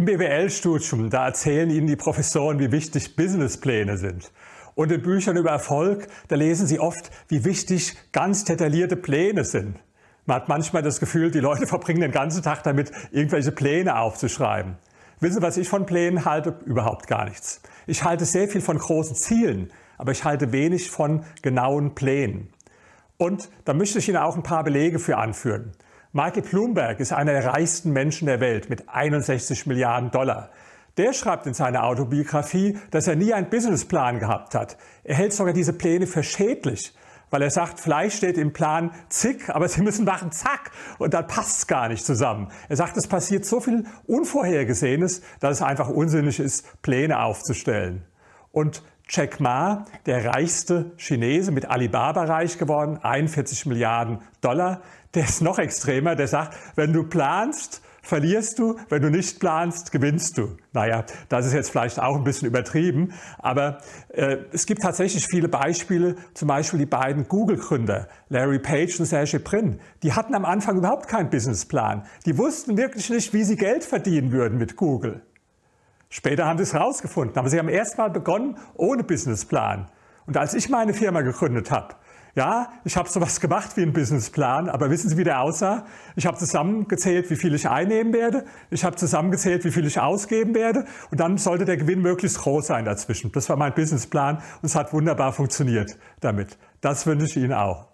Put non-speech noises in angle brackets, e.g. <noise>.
Im BWL-Studium, da erzählen Ihnen die Professoren, wie wichtig Businesspläne sind. Und in Büchern über Erfolg, da lesen Sie oft, wie wichtig ganz detaillierte Pläne sind. Man hat manchmal das Gefühl, die Leute <laughs> verbringen den ganzen Tag damit, irgendwelche Pläne aufzuschreiben. Wissen Sie, was ich von Plänen halte? Überhaupt gar nichts. Ich halte sehr viel von großen Zielen, aber ich halte wenig von genauen Plänen. Und da möchte ich Ihnen auch ein paar Belege für anführen. Michael Bloomberg ist einer der reichsten Menschen der Welt mit 61 Milliarden Dollar. Der schreibt in seiner Autobiografie, dass er nie einen Businessplan gehabt hat. Er hält sogar diese Pläne für schädlich, weil er sagt, Fleisch steht im Plan zick, aber sie müssen machen zack und dann passt es gar nicht zusammen. Er sagt, es passiert so viel Unvorhergesehenes, dass es einfach unsinnig ist, Pläne aufzustellen. Und Jack Ma, der reichste Chinese, mit Alibaba reich geworden, 41 Milliarden Dollar, der ist noch extremer, der sagt, wenn du planst, verlierst du, wenn du nicht planst, gewinnst du. Naja, das ist jetzt vielleicht auch ein bisschen übertrieben, aber äh, es gibt tatsächlich viele Beispiele, zum Beispiel die beiden Google-Gründer, Larry Page und Sergey Brin, die hatten am Anfang überhaupt keinen Businessplan. Die wussten wirklich nicht, wie sie Geld verdienen würden mit Google. Später haben sie es herausgefunden, aber sie haben erst mal begonnen ohne Businessplan. Und als ich meine Firma gegründet habe, ja, ich habe sowas gemacht wie einen Businessplan, aber wissen Sie, wie der aussah? Ich habe zusammengezählt, wie viel ich einnehmen werde. Ich habe zusammengezählt, wie viel ich ausgeben werde. Und dann sollte der Gewinn möglichst groß sein dazwischen. Das war mein Businessplan und es hat wunderbar funktioniert damit. Das wünsche ich Ihnen auch.